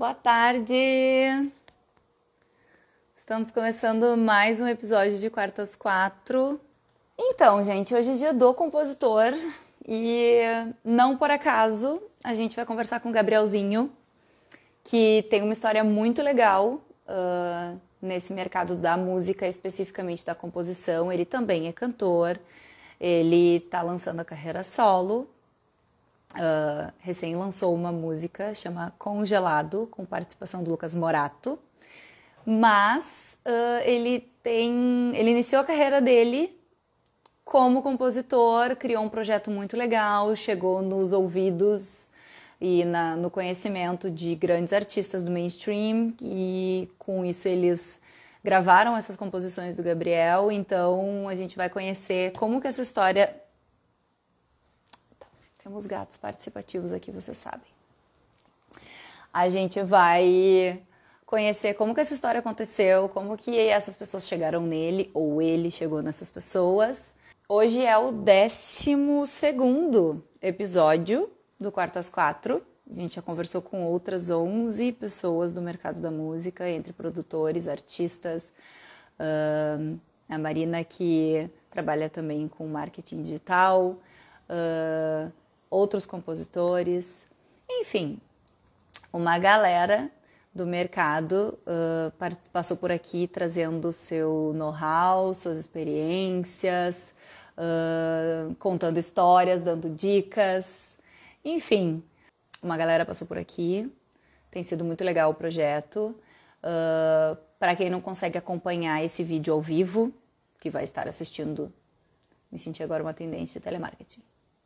Boa tarde! Estamos começando mais um episódio de Quartas Quatro. Então, gente, hoje é dia do compositor e não por acaso a gente vai conversar com o Gabrielzinho, que tem uma história muito legal uh, nesse mercado da música, especificamente da composição. Ele também é cantor, ele está lançando a carreira solo uh, recém lançou uma música chama Congelado, com participação do Lucas Morato. Mas uh, ele tem. Ele iniciou a carreira dele como compositor, criou um projeto muito legal, chegou nos ouvidos e na, no conhecimento de grandes artistas do mainstream, e com isso eles gravaram essas composições do Gabriel. Então a gente vai conhecer como que essa história temos gatos participativos aqui, vocês sabem. A gente vai conhecer como que essa história aconteceu, como que essas pessoas chegaram nele, ou ele chegou nessas pessoas. Hoje é o 12 episódio do Quartas Quatro. A gente já conversou com outras 11 pessoas do mercado da música, entre produtores, artistas. Uh, a Marina, que trabalha também com marketing digital. Uh, outros compositores, enfim, uma galera do mercado uh, passou por aqui trazendo seu know-how, suas experiências, uh, contando histórias, dando dicas, enfim, uma galera passou por aqui. Tem sido muito legal o projeto. Uh, Para quem não consegue acompanhar esse vídeo ao vivo, que vai estar assistindo, me senti agora uma tendência de telemarketing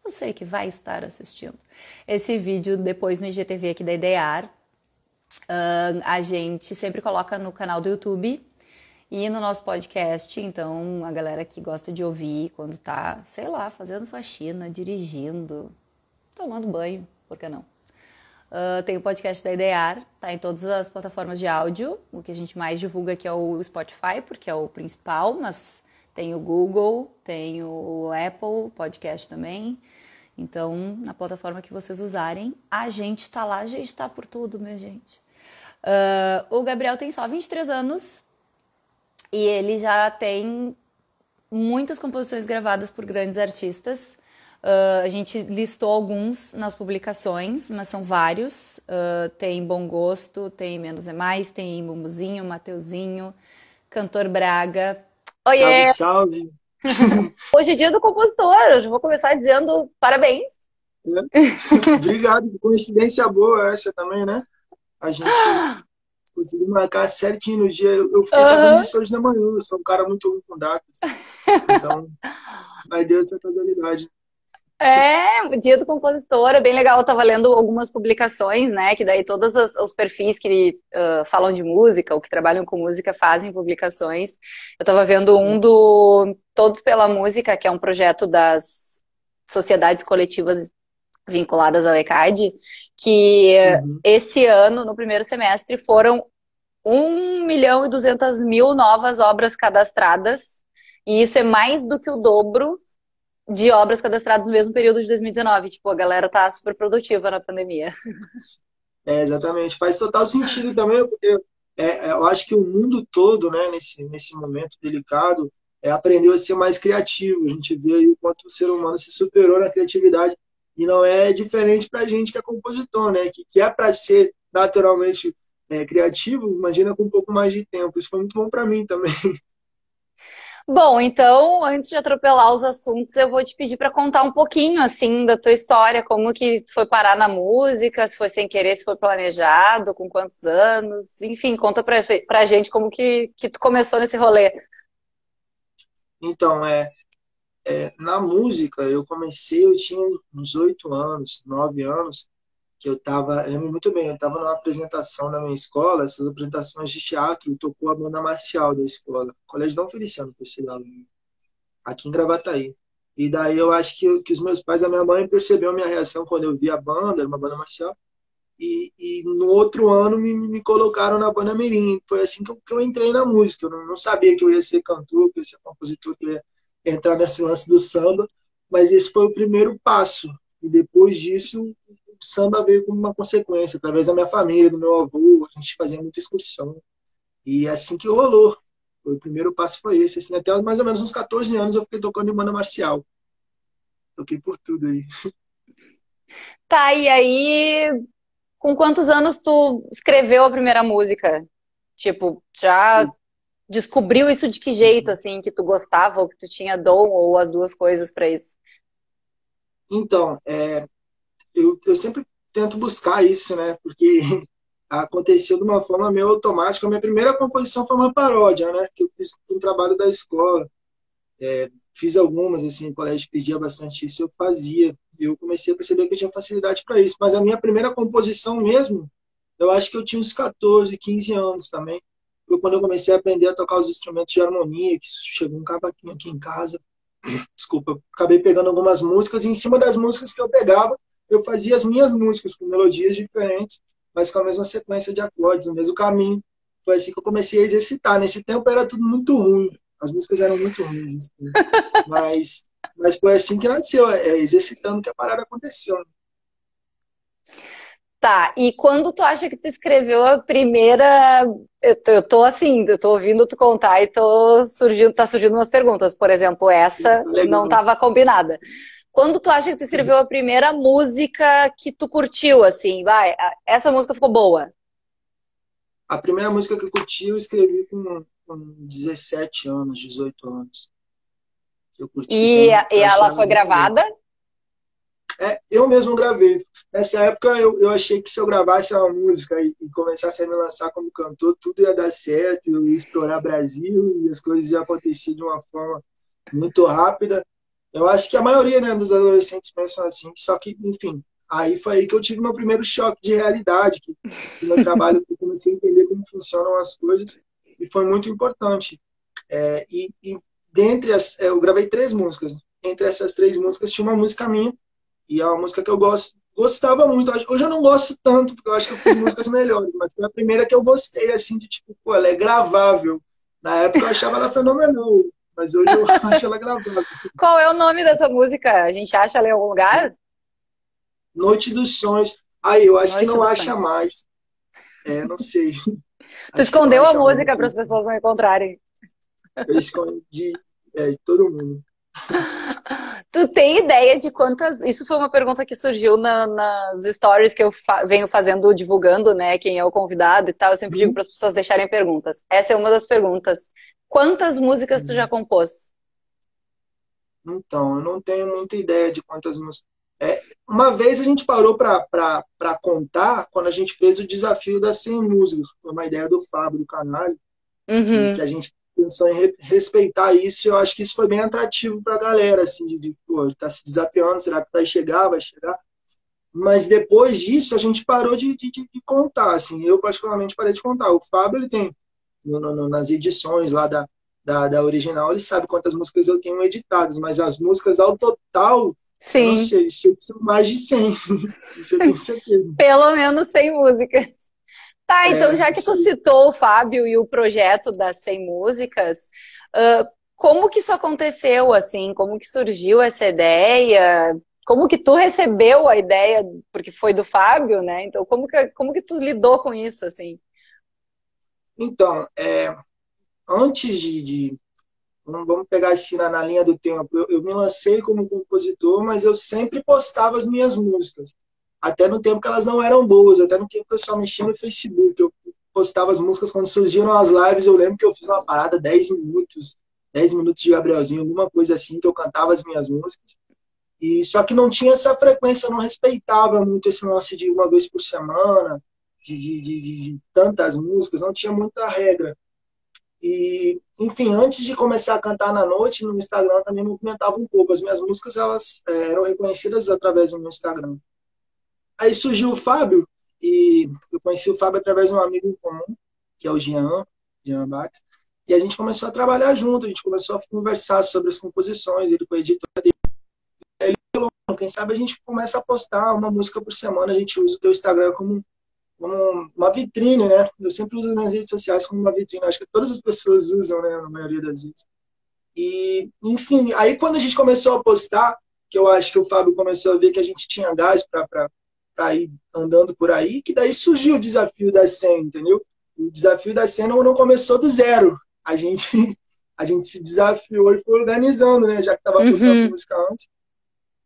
você que vai estar assistindo esse vídeo depois no IGTV aqui da Idear. Uh, a gente sempre coloca no canal do YouTube e no nosso podcast. Então, a galera que gosta de ouvir quando tá, sei lá, fazendo faxina, dirigindo, tomando banho, por que não? Uh, tem o podcast da Idear, tá em todas as plataformas de áudio. O que a gente mais divulga aqui é o Spotify, porque é o principal, mas tem o Google, tem o Apple Podcast também. Então, na plataforma que vocês usarem, a gente está lá, a gente está por tudo, minha gente. Uh, o Gabriel tem só 23 anos e ele já tem muitas composições gravadas por grandes artistas. Uh, a gente listou alguns nas publicações, mas são vários. Uh, tem Bom Gosto, tem Menos é Mais, tem Bumbuzinho, Mateuzinho, Cantor Braga, Oiê! Salve, salve! Hoje é dia do compositor, hoje vou começar dizendo parabéns. É. Obrigado, coincidência boa essa também, né? A gente conseguiu marcar certinho no dia. Eu fiquei uhum. sabendo disso hoje na manhã, eu sou um cara muito ruim com datas. Então, vai Deus essa casualidade. É, o dia do compositor é bem legal. Eu tava lendo algumas publicações, né? Que daí todos os, os perfis que uh, falam de música ou que trabalham com música fazem publicações. Eu tava vendo Sim. um do Todos pela Música, que é um projeto das sociedades coletivas vinculadas ao ECAD, que uhum. esse ano, no primeiro semestre, foram 1 milhão e 200 mil novas obras cadastradas. E isso é mais do que o dobro de obras cadastradas no mesmo período de 2019. Tipo, a galera tá super produtiva na pandemia. É, exatamente. Faz total sentido também, porque é, é, eu acho que o mundo todo, né, nesse, nesse momento delicado, é, aprendeu a ser mais criativo. A gente vê aí o quanto o ser humano se superou na criatividade. E não é diferente para a gente que é compositor, né? Que, que é para ser naturalmente é, criativo, imagina com um pouco mais de tempo. Isso foi muito bom para mim também. Bom, então, antes de atropelar os assuntos, eu vou te pedir para contar um pouquinho, assim, da tua história, como que tu foi parar na música, se foi sem querer, se foi planejado, com quantos anos, enfim, conta pra, pra gente como que, que tu começou nesse rolê. Então, é, é, na música, eu comecei, eu tinha uns oito anos, nove anos, que eu estava, lembro muito bem, eu estava numa apresentação da minha escola, essas apresentações de teatro, tocou a banda marcial da escola, Colégio Dom Feliciano, por sinal, aqui em Gravataí. E daí eu acho que, que os meus pais, a minha mãe percebeu a minha reação quando eu vi a banda, era uma banda marcial, e, e no outro ano me, me colocaram na banda Mirim. Foi assim que eu, que eu entrei na música. Eu não, não, sabia que eu ia ser cantor, que eu ia ser compositor, que eu ia entrar nesse lance do samba, mas esse foi o primeiro passo. E depois disso, samba veio como uma consequência, através da minha família, do meu avô, a gente fazia muita excursão. E é assim que rolou. O primeiro passo foi esse. Assim, até mais ou menos uns 14 anos eu fiquei tocando em banda marcial. Toquei por tudo aí. Tá, e aí, com quantos anos tu escreveu a primeira música? Tipo, já descobriu isso de que jeito, assim, que tu gostava, ou que tu tinha dom, ou as duas coisas para isso? Então, é, eu, eu sempre tento buscar isso, né? Porque aconteceu de uma forma meio automática. A minha primeira composição foi uma paródia, né? Que eu fiz um trabalho da escola. É, fiz algumas, assim, o colégio pedia bastante isso, eu fazia. Eu comecei a perceber que eu tinha facilidade para isso. Mas a minha primeira composição mesmo, eu acho que eu tinha uns 14, 15 anos também. Foi quando eu comecei a aprender a tocar os instrumentos de harmonia, que chegou um cavaquinho aqui em casa. Desculpa, acabei pegando algumas músicas e em cima das músicas que eu pegava, eu fazia as minhas músicas com melodias diferentes, mas com a mesma sequência de acordes, o mesmo caminho. Foi assim que eu comecei a exercitar. Nesse tempo era tudo muito ruim, as músicas eram muito ruins, assim. mas, mas foi assim que nasceu, é, exercitando que a parada aconteceu. Tá, e quando tu acha que tu escreveu a primeira. Eu tô, eu tô assim, eu tô ouvindo tu contar e tô surgindo, tá surgindo umas perguntas. Por exemplo, essa Legal. não estava combinada. Quando tu acha que tu escreveu a primeira música que tu curtiu, assim, vai, essa música ficou boa? A primeira música que eu curti, eu escrevi com, com 17 anos, 18 anos. Eu curti. E, e ela foi gravada? É, eu mesmo gravei. Nessa época eu, eu achei que se eu gravasse uma música e, e, começasse a me lançar como cantor, tudo ia dar certo, eu ia estourar Brasil e as coisas iam acontecer de uma forma muito rápida. Eu acho que a maioria né, dos adolescentes pensam assim, só que, enfim, aí foi aí que eu tive meu primeiro choque de realidade, que no meu trabalho eu comecei a entender como funcionam as coisas e foi muito importante. É, e, e dentre as, é, eu gravei três músicas. Entre essas três músicas tinha uma música minha e é uma música que eu gosto, gostava muito. Hoje eu não gosto tanto, porque eu acho que eu fiz músicas melhores, mas foi a primeira que eu gostei, assim, de tipo, pô, ela é gravável. Na época eu achava ela fenomenal, mas hoje eu acho ela gravável. Qual é o nome dessa música? A gente acha ela em algum lugar? Noite dos Sonhos. Aí, eu acho Noite que não acha sonhos. mais. É, não sei. Tu escondeu a música para as pessoas não encontrarem. Eu escondi é, de todo mundo. Tu tem ideia de quantas. Isso foi uma pergunta que surgiu na, nas stories que eu fa... venho fazendo, divulgando, né? Quem é o convidado e tal. Eu sempre uhum. digo para as pessoas deixarem perguntas. Essa é uma das perguntas. Quantas músicas uhum. tu já compôs? Então, eu não tenho muita ideia de quantas músicas. É, uma vez a gente parou para contar quando a gente fez o desafio das 100 músicas. Foi uma ideia do Fábio, do Canalho, uhum. que, que a gente pensou em respeitar isso, eu acho que isso foi bem atrativo para a galera, assim, de, de pô, tá se desafiando, será que vai chegar, vai chegar? Mas depois disso, a gente parou de, de, de contar, assim, eu particularmente parei de contar. O Fábio, ele tem, no, no, nas edições lá da, da, da, original, ele sabe quantas músicas eu tenho editadas, mas as músicas ao total, Sim. não sei, são mais de 100, isso eu tenho certeza. Pelo menos 100 músicas. Tá, então é, já que tu citou o Fábio e o projeto das 100 músicas, uh, como que isso aconteceu, assim? Como que surgiu essa ideia? Como que tu recebeu a ideia, porque foi do Fábio, né? Então, como que, como que tu lidou com isso, assim? Então, é, antes de, de, Vamos pegar assim na, na linha do tempo. Eu, eu me lancei como compositor, mas eu sempre postava as minhas músicas até no tempo que elas não eram boas, até no tempo que eu só mexia no Facebook, eu postava as músicas quando surgiram as lives, eu lembro que eu fiz uma parada 10 minutos, 10 minutos de Gabrielzinho, alguma coisa assim, que eu cantava as minhas músicas. E só que não tinha essa frequência, não respeitava muito esse lance de uma vez por semana, de, de, de, de tantas músicas, não tinha muita regra. E, enfim, antes de começar a cantar na noite, no Instagram também movimentava um pouco. As minhas músicas elas é, eram reconhecidas através do meu Instagram. Aí surgiu o Fábio, e eu conheci o Fábio através de um amigo em comum, que é o Jean, Jean Bax, e a gente começou a trabalhar junto, a gente começou a conversar sobre as composições, ele com a editora dele. Ele falou, quem sabe a gente começa a postar uma música por semana, a gente usa o teu Instagram como, como uma vitrine, né? Eu sempre uso as minhas redes sociais como uma vitrine, acho que todas as pessoas usam, né, na maioria das vezes. E, enfim, aí quando a gente começou a postar, que eu acho que o Fábio começou a ver que a gente tinha gás para ir andando por aí, que daí surgiu o desafio da cena, entendeu? O desafio da cena não começou do zero. A gente, a gente se desafiou e foi organizando, né? Já que estava uhum. música antes.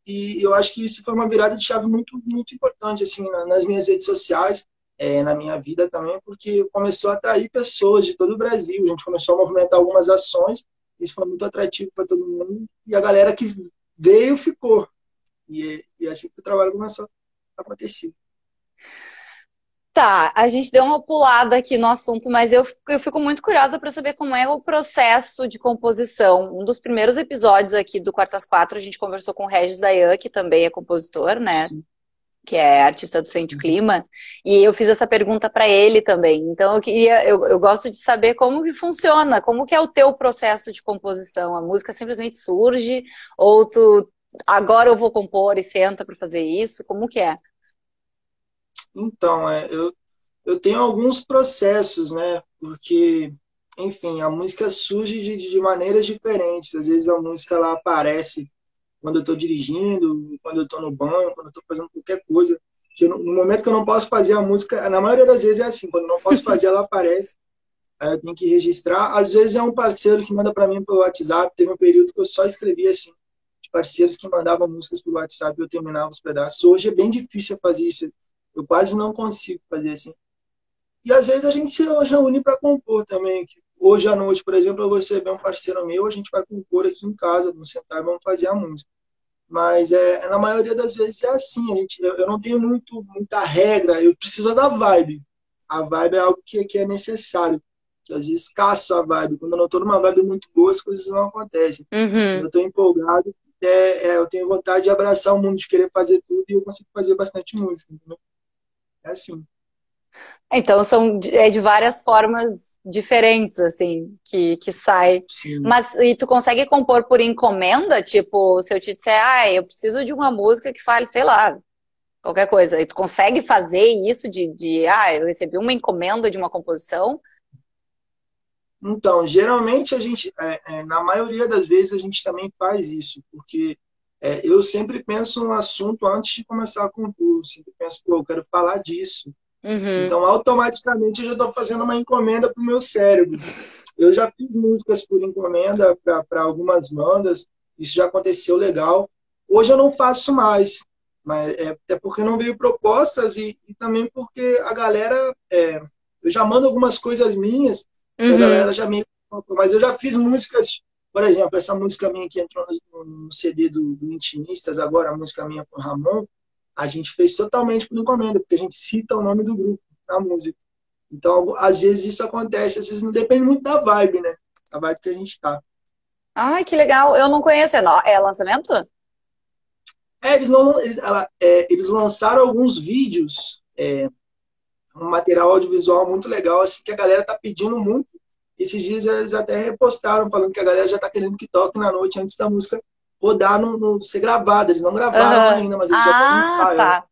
E eu acho que isso foi uma virada de chave muito, muito importante, assim, nas minhas redes sociais, é, na minha vida também, porque começou a atrair pessoas de todo o Brasil. A gente começou a movimentar algumas ações, isso foi muito atrativo para todo mundo. E a galera que veio ficou. E, e é assim que o trabalho começou a acontecer. Tá, a gente deu uma pulada aqui no assunto, mas eu, eu fico muito curiosa para saber como é o processo de composição. Um dos primeiros episódios aqui do Quartas Quatro, a gente conversou com o Regis Dayan, que também é compositor, né? Sim. Que é artista do Sente uhum. Clima, e eu fiz essa pergunta para ele também. Então eu queria, eu, eu gosto de saber como que funciona, como que é o teu processo de composição. A música simplesmente surge, ou tu agora eu vou compor e senta para fazer isso? Como que é? Então, é, eu, eu tenho alguns processos, né? Porque, enfim, a música surge de, de maneiras diferentes. Às vezes a música ela aparece quando eu estou dirigindo, quando eu estou no banho, quando eu estou fazendo qualquer coisa. no momento que eu não posso fazer a música, na maioria das vezes é assim, quando eu não posso fazer, ela aparece. Aí eu tenho que registrar. Às vezes é um parceiro que manda para mim pelo WhatsApp. Teve um período que eu só escrevia assim, de parceiros que mandavam músicas pelo WhatsApp e eu terminava os pedaços. Hoje é bem difícil fazer isso. Eu quase não consigo fazer assim. E às vezes a gente se reúne para compor também. Hoje à noite, por exemplo, eu vou receber um parceiro meu, a gente vai compor aqui em casa, vamos sentar e vamos fazer a música. Mas é, na maioria das vezes é assim, a gente, eu, não tenho muito, muita regra, eu preciso da vibe. A vibe é algo que, que é necessário. Que às vezes caço a vibe. Quando eu não estou numa vibe muito boa, as coisas não acontecem. Uhum. Quando eu estou empolgado, é, é, eu tenho vontade de abraçar o mundo, de querer fazer tudo e eu consigo fazer bastante música. Entendeu? É assim. Então são é de várias formas diferentes, assim, que, que sai. Sim. Mas e tu consegue compor por encomenda? Tipo, se eu te disser, ah, eu preciso de uma música que fale, sei lá, qualquer coisa. E tu consegue fazer isso de, de ah, eu recebi uma encomenda de uma composição? Então, geralmente a gente, é, é, na maioria das vezes a gente também faz isso, porque é, eu sempre penso no assunto antes de começar a compor. Sempre penso, pô, eu quero falar disso. Uhum. Então, automaticamente, eu já estou fazendo uma encomenda para o meu cérebro. Eu já fiz músicas por encomenda para algumas bandas, isso já aconteceu legal. Hoje eu não faço mais, mas é, é porque não veio propostas e, e também porque a galera. É, eu já mando algumas coisas minhas, uhum. a galera já me. Mas eu já fiz músicas por exemplo, essa música minha que entrou no, no CD do, do, Intimistas, agora a música minha com o Ramon, a gente fez totalmente por encomenda, porque a gente cita o nome do grupo na música. Então, às vezes isso acontece, às vezes não depende muito da vibe, né? Da vibe que a gente tá. Ai, que legal. Eu não conheço. É, é lançamento? É, eles, não, eles, ela, é, eles lançaram alguns vídeos, é, um material audiovisual muito legal, assim, que a galera tá pedindo muito esses dias eles até repostaram, falando que a galera já está querendo que toque na noite antes da música rodar no, no ser gravada. Eles não gravaram uhum. ainda, mas eles ah, já começaram. Tá.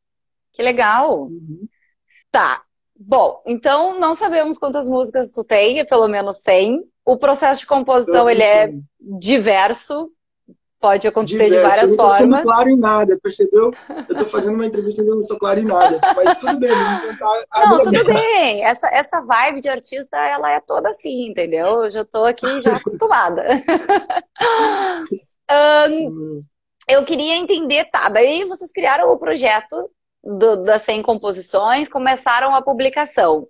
Que legal. Uhum. Tá. Bom, então não sabemos quantas músicas tu tem, é pelo menos 100. O processo de composição ele é diverso, Pode acontecer Diverso. de várias eu não tô formas. claro em nada, percebeu? Eu estou fazendo uma entrevista e não sou claro em nada. Mas tudo bem, vamos tentar. Não, tudo bem. Essa, essa vibe de artista, ela é toda assim, entendeu? Eu já estou aqui já acostumada. um, eu queria entender, tá? Daí vocês criaram o projeto do, das 100 composições, começaram a publicação.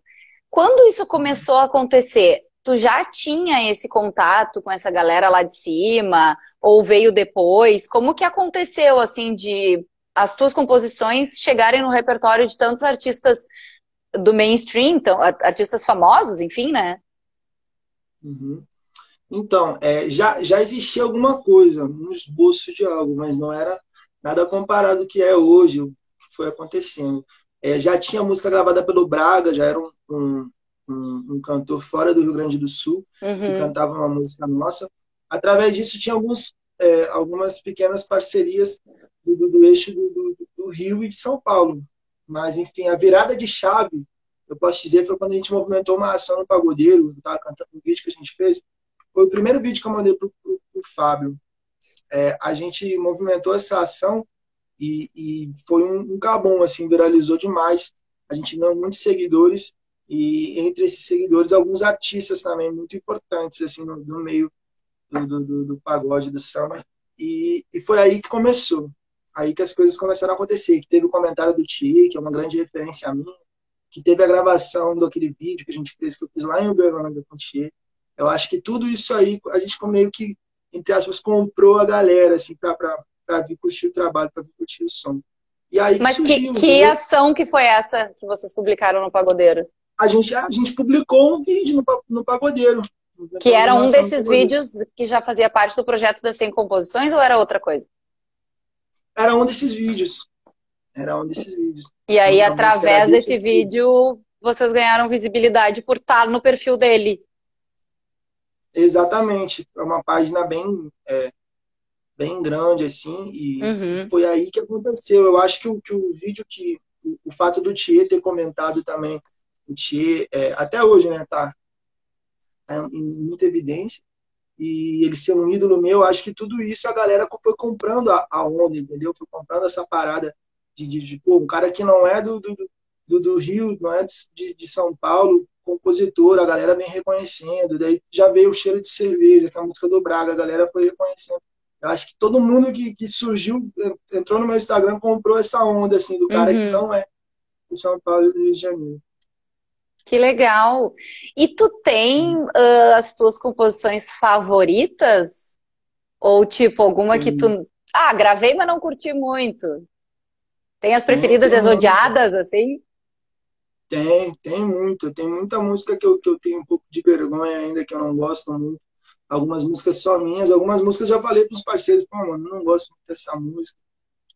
Quando isso começou a acontecer, tu já tinha esse contato com essa galera lá de cima ou veio depois? Como que aconteceu assim de as tuas composições chegarem no repertório de tantos artistas do mainstream, então, artistas famosos, enfim, né? Uhum. Então, é, já, já existia alguma coisa, um esboço de algo, mas não era nada comparado ao que é hoje, o que foi acontecendo. É, já tinha música gravada pelo Braga, já era um, um um, um cantor fora do Rio Grande do Sul, uhum. que cantava uma música nossa. Através disso, tinha alguns, é, algumas pequenas parcerias do, do, do eixo do, do, do, Rio e de São Paulo. Mas, enfim, a virada de chave, eu posso dizer, foi quando a gente movimentou uma ação no Pagodeiro, estava cantando um vídeo que a gente fez. Foi o primeiro vídeo que eu mandei para o Fábio. É, a gente movimentou essa ação E, e foi um, um cabum, assim, viralizou demais. A gente ganhou muitos seguidores e entre esses seguidores alguns artistas também muito importantes assim no, no meio do, do, do, pagode do samba e, e foi aí que começou aí que as coisas começaram a acontecer que teve o comentário do Ti que é uma grande referência a mim que teve a gravação daquele vídeo que a gente fez que eu fiz lá em Uberlândia com o eu acho que tudo isso aí a gente meio que entre aspas comprou a galera assim para vir curtir o trabalho para vir curtir o som e aí Mas que, que ação que foi essa que vocês publicaram no Pagodeiro? a gente, a gente publicou um vídeo no, no Pagodeiro. Que era um desses vídeos que já fazia parte do projeto das 100 composições ou era outra coisa? Era um desses vídeos. Era um desses vídeos. E aí, através desse vídeo, vocês ganharam visibilidade por estar no perfil dele. Exatamente. É uma página bem, é, bem grande, assim, e uhum. foi aí que aconteceu. Eu acho que o, que o vídeo que. O, o fato do Tietê ter comentado também o Thier, é, até hoje, né, tá é, em muita evidência. E ele ser um ídolo meu, acho que tudo isso a galera foi comprando a, a onda, entendeu? Foi comprando essa parada de, de, de pô, um cara que não é do, do, do, do Rio, não é de, de São Paulo, compositor, a galera vem reconhecendo. Daí já veio o cheiro de cerveja, que é a música do Braga, a galera foi reconhecendo. Eu acho que todo mundo que, que surgiu, entrou no meu Instagram, comprou essa onda, assim, do cara uhum. que não é de São Paulo e do Rio de Janeiro. Que legal! E tu tem uh, as tuas composições favoritas? Ou tipo, alguma que tu. Ah, gravei, mas não curti muito. Tem as preferidas e as odiadas, assim? Tem, tem muito. Tem muita música que eu, que eu tenho um pouco de vergonha ainda, que eu não gosto muito. Algumas músicas só minhas, algumas músicas já falei para os parceiros, pô, mano, não gosto muito dessa música.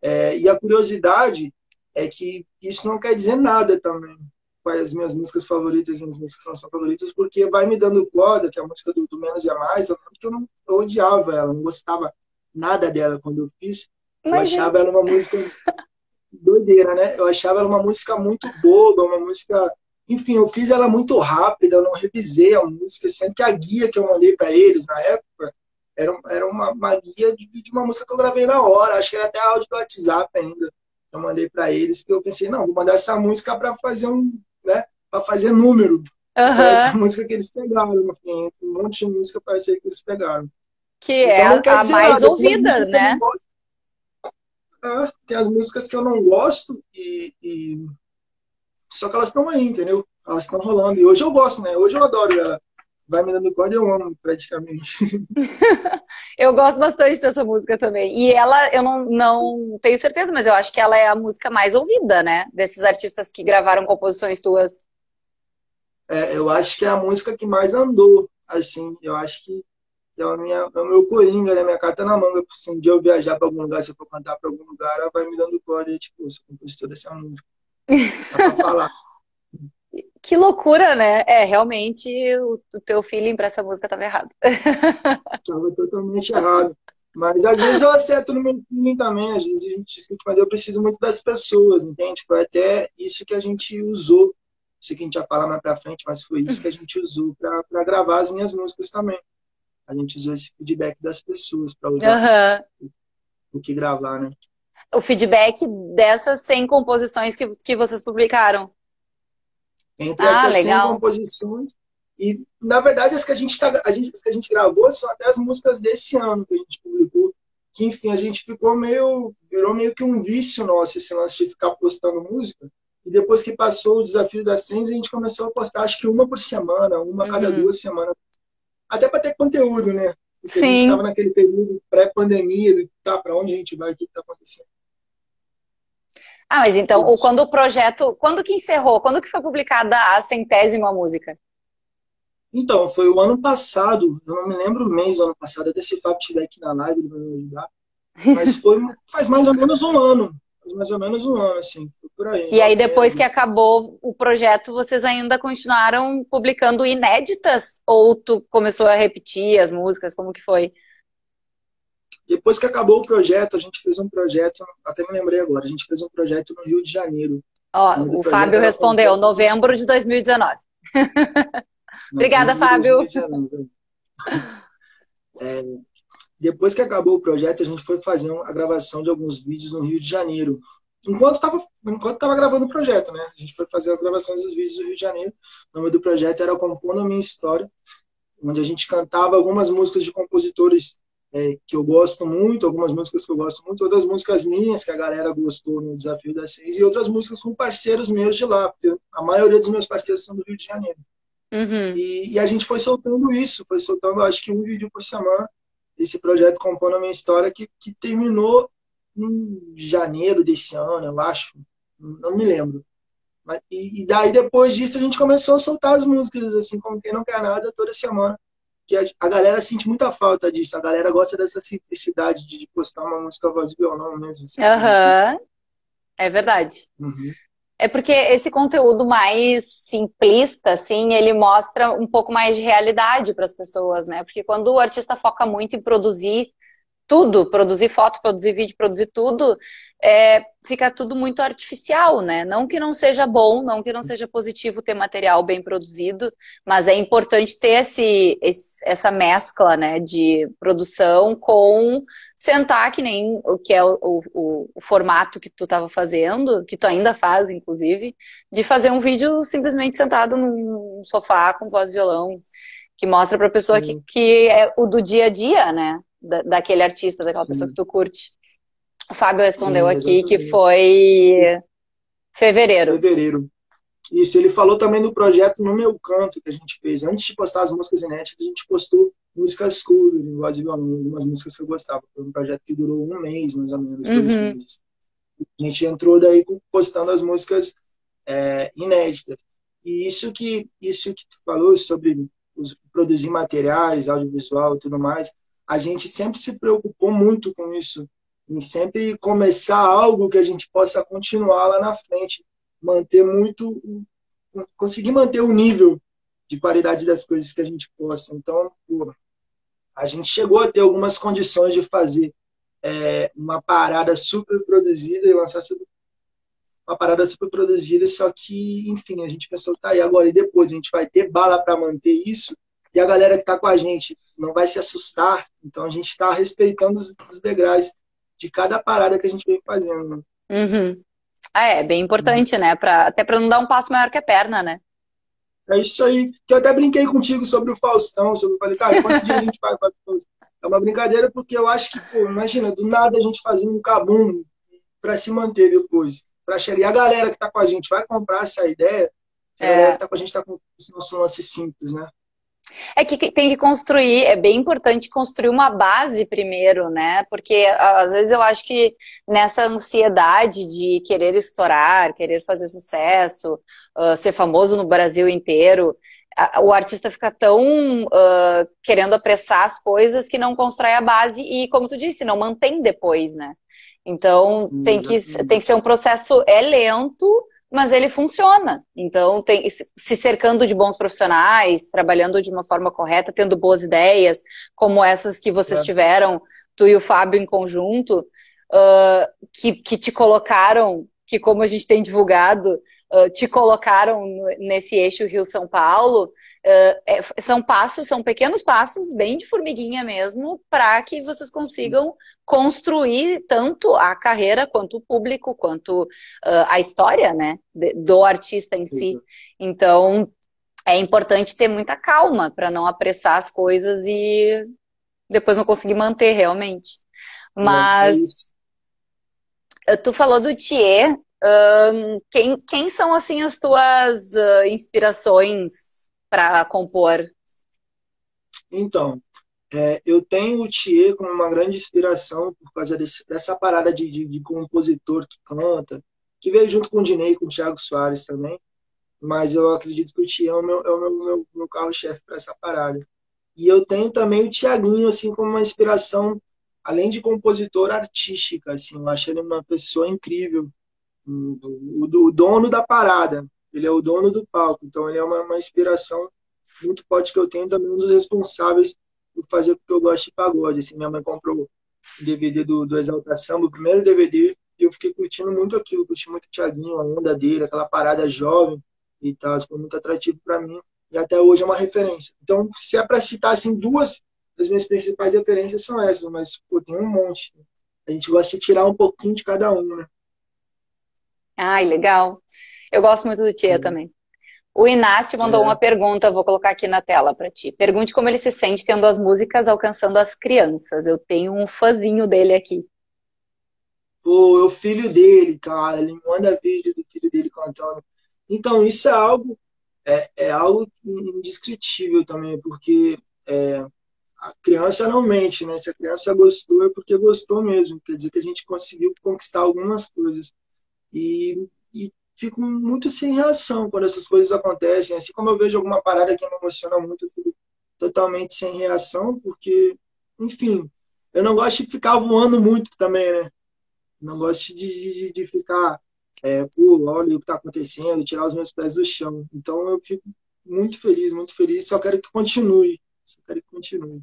É, e a curiosidade é que isso não quer dizer nada também quais as minhas músicas favoritas e minhas músicas não são favoritas, porque vai me dando corda, que é a música do, do Menos é Mais, eu lembro que eu não eu odiava ela, não gostava nada dela quando eu fiz. Eu Mas, achava gente... ela uma música doideira, né? Eu achava ela uma música muito boba, uma música. Enfim, eu fiz ela muito rápida, eu não revisei a música, sendo que a guia que eu mandei para eles na época era, era uma, uma guia de, de, uma música que eu gravei na hora, acho que era até áudio do WhatsApp ainda. Eu mandei para eles, porque eu pensei, não, vou mandar essa música para fazer um, né, para fazer número. Uhum. Essa música que eles pegaram, enfim, um monte de música parece que eles pegaram. Que então, é a, mais ouvida, né? É, tem as músicas que eu não gosto e, e... só que elas estão aí, entendeu? Elas estão rolando. E hoje eu gosto, né? Hoje eu adoro ela. Vai me dando corda, eu amo praticamente. eu gosto bastante dessa música também. E ela, eu não, não tenho certeza, mas eu acho que ela é a música mais ouvida, né? Desses artistas que gravaram composições tuas. É, eu acho que é a música que mais andou, assim. Eu acho que é, a minha, é o meu coringa, né? Minha carta na manga. Se um dia eu viajar para algum lugar, se eu for cantar para algum lugar, ela vai me dando corda e, tipo, eu sou compositor dessa música. Dá pra falar. Que loucura, né? É, realmente o, o teu feeling para essa música estava errado. Estava totalmente errado. Mas às vezes eu acerto no meu feeling também, às vezes a gente discute, mas eu preciso muito das pessoas, entende? Foi até isso que a gente usou. Sei que a gente ia falar mais pra frente, mas foi isso que a gente usou para gravar as minhas músicas também. A gente usou esse feedback das pessoas para usar uhum. o, que gravar, né? O feedback dessas 100 composições que, que vocês publicaram. Entre ah, essas legal. 100 composições. E, na verdade, as que a gente, tá, a gente, as que a gente gravou são até as músicas desse ano que a gente publicou. Que, enfim, a gente ficou meio. virou meio que um vício nosso esse lance de ficar postando música. E depois que passou o desafio das 100, a gente começou a postar, acho que uma por semana, uma uhum. cada duas semanas. Até para ter conteúdo, né? Porque Sim. a gente estava naquele período pré-pandemia, tá, para onde a gente vai, o que está acontecendo. Ah, mas então, ou quando o projeto, quando que encerrou? Quando que foi publicada a centésima música? Então, foi o ano passado, eu não me lembro o mês do ano passado, até se o Fábio estiver aqui na live, ele vai me ajudar. Mas foi faz mais ou menos um ano. Faz mais ou menos um ano, assim, por aí. E aí, depois que acabou o projeto, vocês ainda continuaram publicando inéditas? Ou tu começou a repetir as músicas? Como que foi? Depois que acabou o projeto, a gente fez um projeto, até me lembrei agora, a gente fez um projeto no Rio de Janeiro. Ó, o Fábio respondeu, novembro de 2019. Obrigada, Fábio. É, depois que acabou o projeto, a gente foi fazer a gravação de alguns vídeos no Rio de Janeiro. Enquanto estava enquanto tava gravando o projeto, né? A gente foi fazer as gravações dos vídeos do Rio de Janeiro. O nome do projeto era Compondo a Minha História, onde a gente cantava algumas músicas de compositores é, que eu gosto muito, algumas músicas que eu gosto muito, outras músicas minhas que a galera gostou no Desafio das Seis, e outras músicas com parceiros meus de lá, porque a maioria dos meus parceiros são do Rio de Janeiro. Uhum. E, e, a gente foi soltando isso, foi soltando acho que um vídeo por semana, esse projeto Compondo a Minha História, que, que terminou em janeiro desse ano, eu acho, não me lembro. Mas, e, e daí depois disso a gente começou a soltar as músicas, assim como quem não quer nada, toda semana que a, a, galera sente muita falta disso. A galera gosta dessa simplicidade de postar uma música voz e violão mesmo. Aham. Uhum. É verdade. Uhum. É porque esse conteúdo mais simplista, assim, ele mostra um pouco mais de realidade para as pessoas, né? Porque quando o artista foca muito em produzir tudo, produzir foto, produzir vídeo, produzir tudo, é, fica tudo muito artificial, né? Não que não seja bom, não que não seja positivo ter material bem produzido, mas é importante ter esse, esse essa mescla, né, de produção com sentar que nem o que é o, o, o formato que tu estava fazendo, que tu ainda faz, inclusive, de fazer um vídeo simplesmente sentado num sofá com voz e violão, que mostra para a pessoa que, que é o do dia a dia, né? Da, daquele artista, daquela Sim. pessoa que tu curte. O Fábio respondeu Sim, aqui que foi fevereiro. Fevereiro. Isso, ele falou também do projeto No Meu Canto que a gente fez. Antes de postar as músicas inéditas, a gente postou músicas cover, em voz e violão, algumas músicas que eu gostava. Foi um projeto que durou um mês, mais ou menos, uhum. dois meses. A gente entrou daí postando as músicas é, inéditas. E isso que, isso que tu falou sobre os, produzir materiais, audiovisual e tudo mais, a gente sempre se preocupou muito com isso, em sempre começar algo que a gente possa continuar lá na frente, manter muito, conseguir manter o nível de qualidade das coisas que a gente possa. Então, pô, a gente chegou a ter algumas condições de fazer é, uma parada super produzida e lançar uma parada super produzida, só que, enfim, a gente pensou, tá, e agora? E depois? A gente vai ter bala para manter isso? E a galera que está com a gente não vai se assustar. Então a gente está respeitando os, os, degraus de cada parada que a gente vem fazendo. Uhum. Ah, é bem importante, uhum. né? Pra, até para não dar um passo maior que a perna, né? É isso aí. Que eu até brinquei contigo sobre o Faustão. Sobre, falei, cara, quantos dias a gente vai É uma brincadeira porque eu acho que, pô, imagina, do nada a gente fazendo um cabum para se manter depois. Pra chegar. E a galera que está com a gente vai comprar essa ideia. A é. galera que está com a gente está com esse nosso lance simples, né? É que tem que construir, é bem importante construir uma base primeiro, né? Porque às vezes eu acho que nessa ansiedade de querer estourar, querer fazer sucesso, uh, ser famoso no Brasil inteiro, o artista fica tão uh, querendo apressar as coisas que não constrói a base e, como tu disse, não mantém depois, né? Então tem que, tem que ser um processo é lento, mas ele funciona. Então, tem, se cercando de bons profissionais, trabalhando de uma forma correta, tendo boas ideias, como essas que vocês é. tiveram, tu e o Fábio em conjunto, uh, que, que te colocaram, que como a gente tem divulgado, uh, te colocaram nesse eixo Rio-São Paulo, uh, é, são passos, são pequenos passos, bem de formiguinha mesmo, para que vocês consigam construir tanto a carreira quanto o público, quanto uh, a história, né, do artista em si. Uhum. Então, é importante ter muita calma para não apressar as coisas e depois não conseguir manter realmente. Mas é tu falou do Thier, um, quem, quem são assim as tuas uh, inspirações para compor? Então, é, eu tenho o Thier como uma grande inspiração por causa desse, dessa parada de, de, de, compositor que canta, que veio junto com o Dinei, com o Thiago Soares também, mas eu acredito que o Thier é o meu, é o meu, meu, meu carro-chefe para essa parada. E eu tenho também o Tiaguinho, assim, como uma inspiração, além de compositor artística, assim, eu acho ele uma pessoa incrível, o, o dono da parada, ele é o dono do palco, então ele é uma, uma inspiração muito forte que eu tenho, também um dos responsáveis fazer o que eu gosto de pagode. Assim, minha mãe comprou o DVD do, do Exalta Samba, o primeiro DVD, e eu fiquei curtindo muito aquilo, curti muito o Thiaguinho, a onda dele, aquela parada jovem e tal, foi muito atrativo para mim, e até hoje é uma referência. Então, se é para citar assim, duas as minhas principais referências são essas, mas pô, tem um monte. A gente gosta de tirar um pouquinho de cada um, né? Ai, legal. Eu gosto muito do Tia Sim. também. O Inácio mandou é. uma pergunta, vou colocar aqui na tela para ti. Pergunte como ele se sente tendo as músicas alcançando as crianças. Eu tenho um fãzinho dele aqui. Pô, é o filho dele, cara. Ele manda vídeo do filho dele cantando. Então, isso é algo, é, é algo indescritível também, porque é, a criança não mente, né? Se a criança gostou, é porque gostou mesmo. Quer dizer que a gente conseguiu conquistar algumas coisas. E, e fico muito sem reação quando essas coisas acontecem. Assim como eu vejo alguma parada que me emociona muito, eu fico totalmente sem reação, porque, enfim, eu não gosto de ficar voando muito também, né? Não gosto de, de, de ficar, é, olha o que está acontecendo, tirar os meus pés do chão. Então eu fico muito feliz, muito feliz, só quero que continue. Só quero que continue.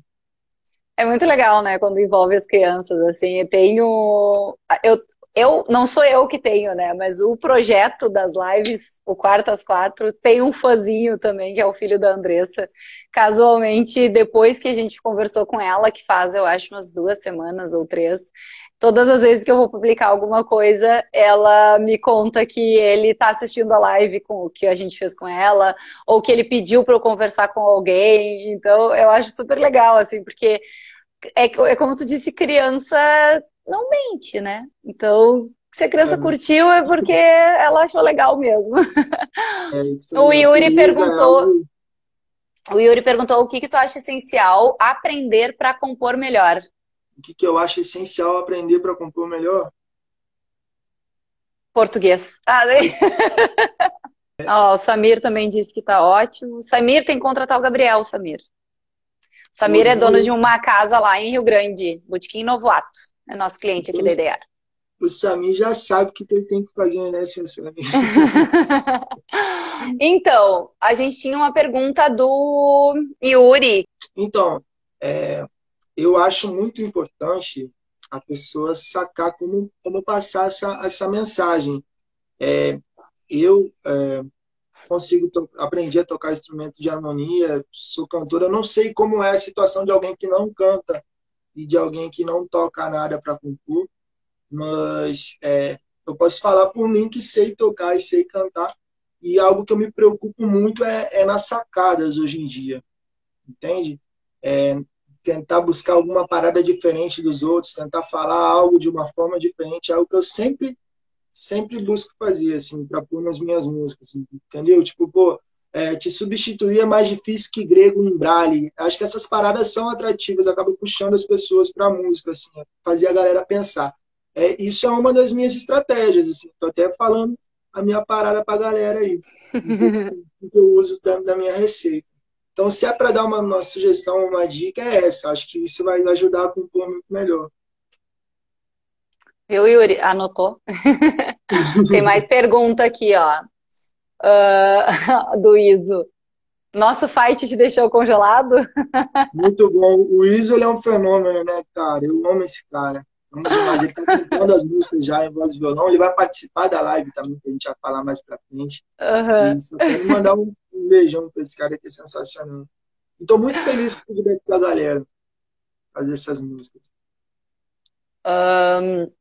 É muito legal, né, quando envolve as crianças, assim, eu tenho... Eu, eu não sou eu que tenho, né? Mas o projeto das lives, o Quartas Quatro, tem um fãzinho também, que é o filho da Andressa. Casualmente, depois que a gente conversou com ela, que faz, eu acho, umas duas semanas ou três, todas as vezes que eu vou publicar alguma coisa, ela me conta que ele está assistindo a live com o que a gente fez com ela, ou que ele pediu para eu conversar com alguém. Então, eu acho super legal, assim, porque é, é como tu disse, criança não mente, né? Então, se a criança é. curtiu é porque ela achou legal mesmo. É o Yuri perguntou. O Yuri perguntou o que, que tu acha essencial aprender para compor melhor. O que, que eu acho essencial aprender para compor melhor? Português. Ah, oh, o Samir também disse que tá ótimo. Samir tem que contratar o Gabriel, Samir. Samir é dono de uma casa lá em Rio Grande, Botequim Novo Ato. É nosso cliente aqui da IDEAR. O Samir já sabe o que ele tem que fazer, né, seu Samir? então, a gente tinha uma pergunta do Yuri. Então, é, eu acho muito importante a pessoa sacar como, como passar essa, essa mensagem. É, eu é, consigo aprendi a tocar instrumento de harmonia, sou cantora, não sei como é a situação de alguém que não canta e de alguém que não toca nada para compor, mas é, eu posso falar por mim que sei tocar e sei cantar, e algo que eu me preocupo muito é, é nas sacadas hoje em dia, entende? É, tentar buscar alguma parada diferente dos outros, tentar falar algo de uma forma diferente, é algo que eu sempre sempre busco fazer assim para pôr nas minhas músicas, assim, entendeu? Tipo, pô, é, te substituir é mais difícil que grego em braille. Acho que essas paradas são atrativas, acabam puxando as pessoas para a música, assim, fazer a galera pensar. É, isso é uma das minhas estratégias, assim, tô até falando a minha parada para a galera aí, que eu uso da, da, minha receita. Então, se é para dar uma, uma, sugestão, uma dica, é essa. Acho que isso vai ajudar a compor muito melhor. Viu, Yuri? Anotou? Tem mais pergunta aqui, ó uh, do ISO. Nosso fight te deixou congelado? Muito bom. O ISO é um fenômeno, né, cara? Eu amo esse cara. Amo demais. Ele tá cantando as músicas já em voz e violão. Ele vai participar da live também, que a gente vai falar mais pra frente. Uhum. Isso. Quero mandar um, um beijão pra esse cara que é sensacional. E tô muito feliz com o feedback da galera fazer essas músicas. Um,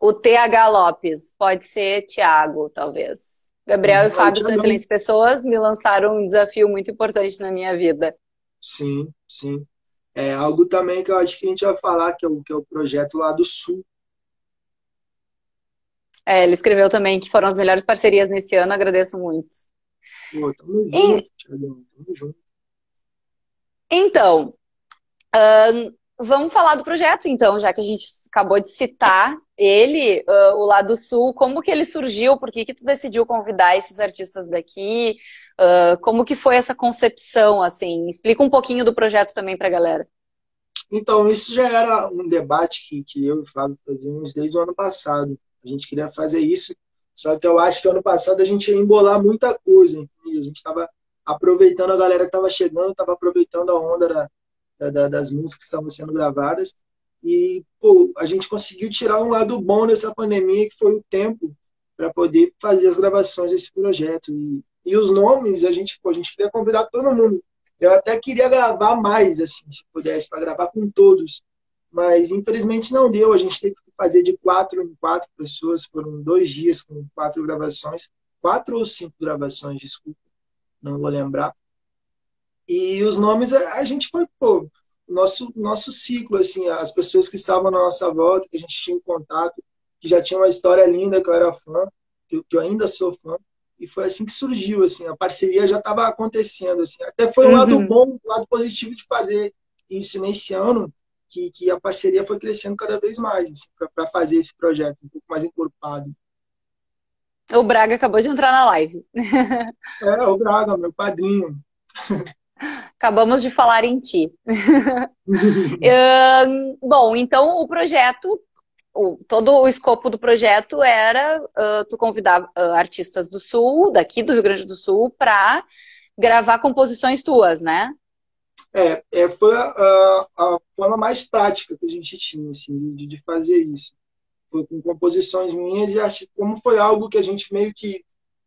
o TH Lopes, pode ser Thiago, talvez. Gabriel e Fábio são excelentes pessoas, me lançaram um desafio muito importante na minha vida. Sim, sim. É algo também que eu acho que a gente vai falar, que é o, que é o projeto lá do Sul. É, ele escreveu também que foram as melhores parcerias nesse ano, agradeço muito. Pô, tamo junto, tamo junto. Então, Vamos falar do projeto, então, já que a gente acabou de citar ele, uh, o Lado Sul, como que ele surgiu, por que que tu decidiu convidar esses artistas daqui, uh, como que foi essa concepção, assim, explica um pouquinho do projeto também para a galera. Então, isso já era um debate que, que eu e o Fábio fazíamos desde o ano passado, a gente queria fazer isso, só que eu acho que ano passado a gente ia embolar muita coisa, a gente estava aproveitando a galera que estava chegando, estava aproveitando a onda da da, da, das músicas que estavam sendo gravadas. E pô, a gente conseguiu tirar um lado bom dessa pandemia, que foi o tempo para poder fazer as gravações desse projeto. E, e os nomes, a gente, pô, a gente queria convidar todo mundo Eu até queria gravar mais, assim, se pudesse, para gravar com todos. Mas infelizmente não deu. A gente teve que fazer de quatro em quatro pessoas. Foram dois dias com quatro gravações. Quatro ou cinco gravações, desculpa. Não vou lembrar. E os nomes, a, gente foi, pô, nosso, nosso ciclo, assim, as pessoas que estavam na nossa volta, que a gente tinha um contato, que já tinha uma história linda, que eu era fã, que, que eu ainda sou fã. E foi assim que surgiu, assim, a parceria já estava acontecendo, assim. Até foi um uhum. lado bom, um lado positivo de fazer isso nesse ano, que, que a parceria foi crescendo cada vez mais, assim, para fazer esse projeto um pouco mais encorpado. O Braga acabou de entrar na live. é, o Braga, meu padrinho. Acabamos de falar em ti. bom, então o projeto o, todo o escopo do projeto era uh, tu convidar uh, artistas do Sul, daqui do Rio Grande do Sul, para gravar composições tuas, né? É, é foi a, a, forma mais prática que a gente tinha, assim, de, de fazer isso. Foi com composições minhas e acho como foi algo que a gente meio que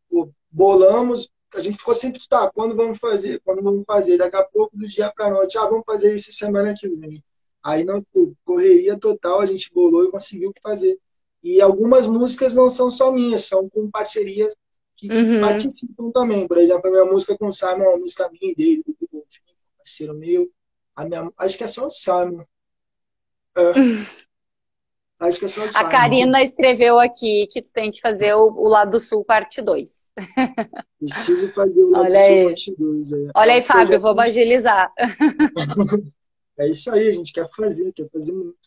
pô, bolamos, a gente ficou sempre, tá, quando vamos fazer? Quando vamos fazer? Daqui a pouco, do dia para noite, ah, vamos fazer isso semana que vem. Aí, na correria total, a gente bolou e conseguiu fazer. E algumas músicas não são só minhas, são com parcerias que, uhum. participam também. Por exemplo, a minha música com o Simon é uma música minha e dele, do Golfinho, parceiro meu. A minha, acho que é só o Simon. É. Acho que é só o Simon. A Karina escreveu aqui que tu tem que fazer o, o Lado Sul, parte 2. Preciso fazer o Olha aí. parte 2. Olha aí, Fábio, vou agilizar. É isso aí, a gente quer fazer, quer fazer muito.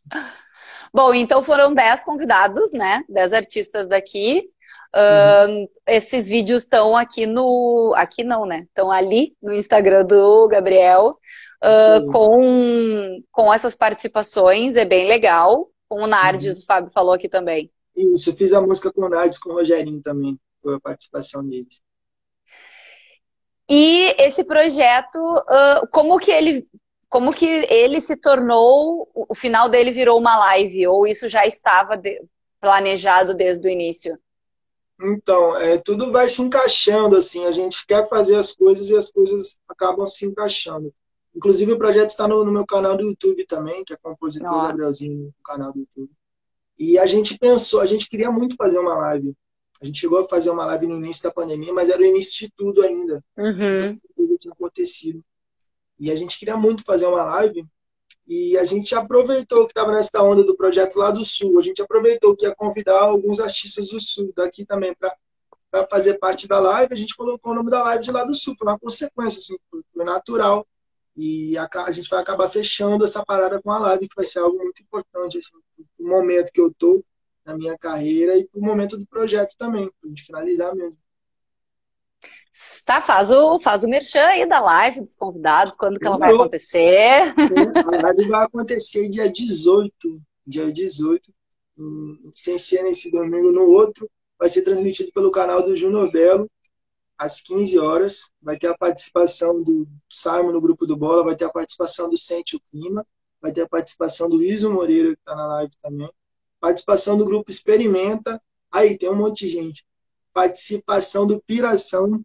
Bom, então foram 10 convidados, né? 10 artistas daqui. Uhum. Uh, esses vídeos estão aqui no. Aqui não, né? Estão ali no Instagram do Gabriel. Uh, com, com essas participações, é bem legal. Com o Nardes, uhum. o Fábio falou aqui também. Isso, fiz a música com o Nardes, com o Rogerinho também, a participação deles. E esse projeto, como que ele como que ele se tornou, o final dele virou uma live, ou isso já estava planejado desde o início? Então, é, tudo vai se encaixando, assim, a gente quer fazer as coisas e as coisas acabam se encaixando. Inclusive, o projeto está no, no meu canal do YouTube também, que é compositor Nossa. Gabrielzinho no canal do YouTube. E a gente pensou, a gente queria muito fazer uma live. A gente chegou a fazer uma live no início da pandemia, mas era o início de tudo ainda. Uhum. Tudo tinha acontecido. E a gente queria muito fazer uma live e a gente aproveitou que estava nessa onda do projeto lá do Sul. A gente aproveitou que ia convidar alguns artistas do Sul, daqui também, para fazer parte da live. A gente colocou o nome da live de lá do Sul. Foi uma consequência, assim, foi natural. E a, a gente vai acabar fechando essa parada com a live, que vai ser algo muito importante, assim, o momento que eu tô na minha carreira e o momento do projeto também, para a gente finalizar mesmo. Tá, faz o, faz o merchan aí da live dos convidados, quando que ela vai acontecer? A live vai acontecer dia 18, dia 18, sem ser nesse domingo no outro, vai ser transmitido pelo canal do Juno Belo, às 15 horas, vai ter a participação do Simon no grupo do Bola, vai ter a participação do Sente o Clima, vai ter a participação do Iso Moreira, que está na live também, participação do grupo Experimenta, aí tem um monte de gente, participação do Piração,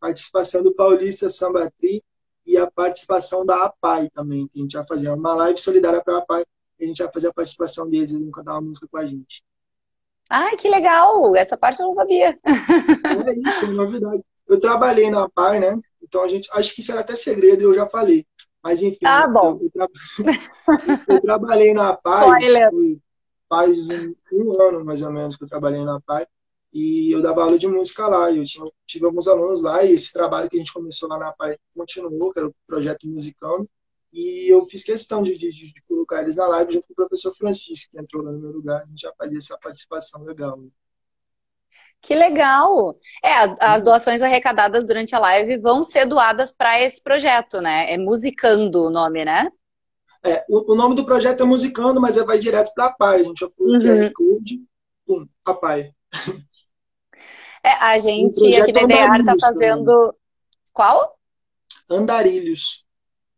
participação do Paulista Sambatri e a participação da APAI também, que a gente vai fazer uma live solidária para a APAI, e a gente vai fazer a participação deles, eles vão cantar uma música com a gente. Ai, que legal! Essa parte eu não sabia. É isso, é novidade. Eu trabalhei na APAI, né? Então a gente, acho que isso era até segredo, eu já falei. Mas enfim, ah, bom. Eu, eu, tra... eu trabalhei na APAI, faz um, um ano mais ou menos que eu trabalhei na APAI. E eu dava aula de música lá, e eu tinha, tive alguns alunos lá, e esse trabalho que a gente começou lá na PAI continuou, que era o projeto Musicando, e eu fiz questão de, de, de, colocar eles na live junto com o professor Francisco, que entrou lá no meu lugar, a gente já fazia essa participação legal. Que legal! É, as, as, doações arrecadadas durante a live vão ser doadas para esse projeto, né? É Musicando o nome, né? É, o, o nome do projeto é Musicando, mas é, vai direto para a PAI. A gente apoia o QR Code, pum, a PAI. É, a gente aqui da IDEAR está fazendo. Também. Qual? Andarilhos,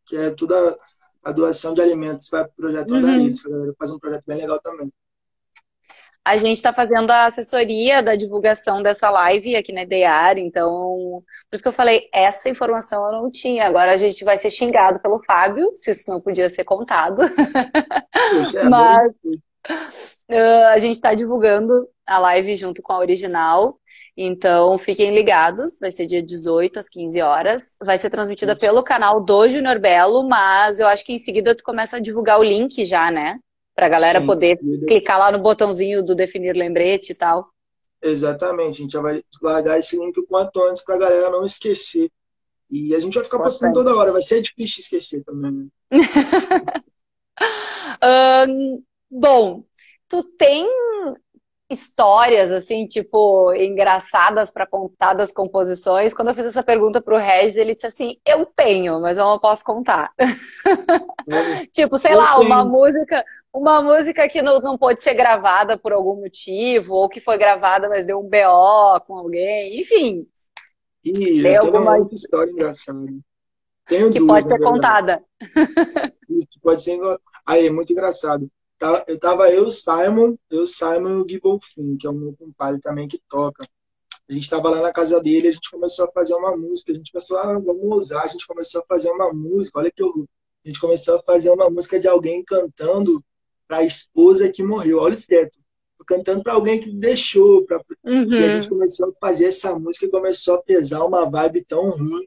que é toda a doação de alimentos vai para o projeto uhum. Andarilhos. A galera faz um projeto bem legal também. A gente está fazendo a assessoria da divulgação dessa live aqui na Idear, então, por isso que eu falei, essa informação eu não tinha. Agora a gente vai ser xingado pelo Fábio, se isso não podia ser contado. É Mas uh, a gente está divulgando a live junto com a original. Então, fiquem ligados, vai ser dia 18 às 15 horas. Vai ser transmitida pelo canal do Junior Belo, mas eu acho que em seguida tu começa a divulgar o link já, né? Pra galera Sim, poder clicar lá no botãozinho do definir lembrete e tal. Exatamente, a gente já vai largar esse link o quanto antes pra galera não esquecer. E a gente vai ficar Bastante. postando toda hora, vai ser difícil esquecer também. Né? bom, tu tem histórias, assim, tipo, engraçadas para contar das composições. Quando eu fiz essa pergunta pro Regis, ele disse assim: Eu tenho, mas eu não posso contar. Tipo, sei eu lá, tenho. uma música. Uma música que não, não pôde ser gravada por algum motivo, ou que foi gravada, mas deu um BO com alguém, enfim. Ih, tem alguma história engraçada. Tenho que duas, pode ser contada. Isso, pode ser. Aí, é muito engraçado. Tá, eu tava eu, Simon, eu, Simon e o Gui Bolfin, que é o meu compadre também que toca. A gente tava lá na casa dele, a gente começou a fazer uma música, a gente pensou, ah, vamos usar, a gente começou a fazer uma música, olha que eu a gente começou a fazer uma música de alguém cantando a esposa que morreu. Olha o teto. Cantando para alguém que deixou. Pra... Uhum. E a gente começou a fazer essa música e começou a pesar uma vibe tão ruim,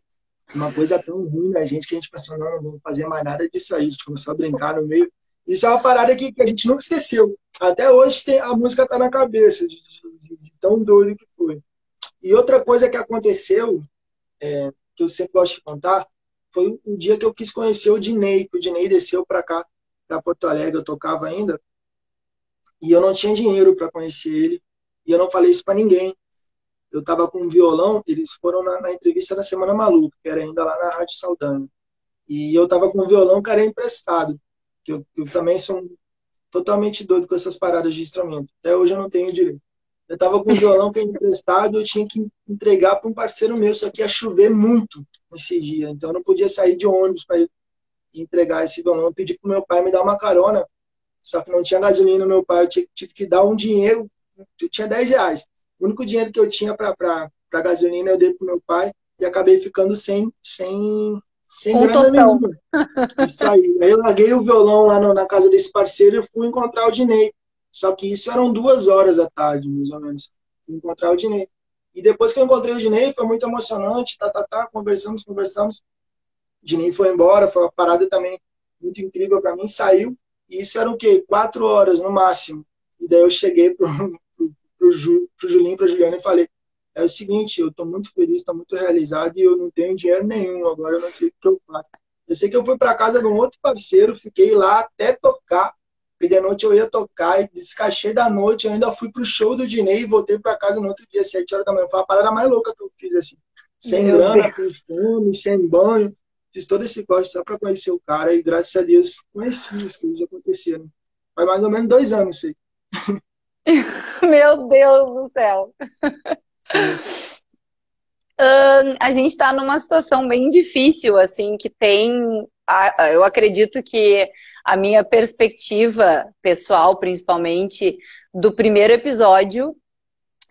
uma coisa tão ruim na gente que a gente pensou, não, não vamos fazer mais nada disso aí. A gente começou a brincar no meio. Isso é uma parada que, que a gente nunca esqueceu. Até hoje tem, a música tá na cabeça, de, de, de, tão doido que foi. E outra coisa que aconteceu, é, que eu sempre gosto de contar, foi o dia que eu quis conhecer o Dinei, que o Dinei desceu para cá, para Porto Alegre, eu tocava ainda, e eu não tinha dinheiro para conhecer ele, e eu não falei isso para ninguém. Eu estava com um violão, eles foram na, na, entrevista da Semana Maluca, que era ainda lá na Rádio Saldanha. E eu estava com um violão que era emprestado que eu, eu também sou totalmente doido com essas paradas de instrumento. Até hoje eu não tenho direito. Eu tava com um violão que é emprestado, eu tinha que entregar para um parceiro meu, só que ia chover muito nesse dia, então eu não podia sair de ônibus para entregar esse violão. Eu pedi pro meu pai me dar uma carona, só que não tinha gasolina meu pai, eu tive que dar um dinheiro, eu tinha 10 reais. O único dinheiro que eu tinha para gasolina eu dei pro meu pai e acabei ficando sem, sem sem um grana nenhuma. Isso aí. Aí eu larguei o violão lá no, na casa desse parceiro e fui encontrar o Dinei. Só que isso eram duas horas da tarde, mais ou menos. Fui encontrar o Dinei. E depois que eu encontrei o Dinei, foi muito emocionante. Tá, tá, tá, conversamos, conversamos. O Dinei foi embora, foi uma parada também muito incrível para mim. Saiu. E isso era o quê? Quatro horas no máximo. E daí eu cheguei pro, pro, pro, Ju, pro Julinho, pra Juliana e falei: é o seguinte, eu estou muito feliz, estou muito realizado e eu não tenho dinheiro nenhum, agora eu não sei o que eu faço. Eu sei que eu fui para casa de um outro parceiro, fiquei lá até tocar, porque de noite eu ia tocar e descachei da noite, eu ainda fui pro show do Dinei e voltei para casa no outro dia, sete horas da manhã. Foi a parada mais louca que eu fiz, assim. Sem Meu grana, com fome, sem banho. Fiz todo esse corte só para conhecer o cara e graças a Deus conheci as coisas aconteceram. Faz mais ou menos dois anos isso aí. Meu Deus do céu. Uh, a gente está numa situação bem difícil, assim, que tem. Eu acredito que a minha perspectiva pessoal, principalmente, do primeiro episódio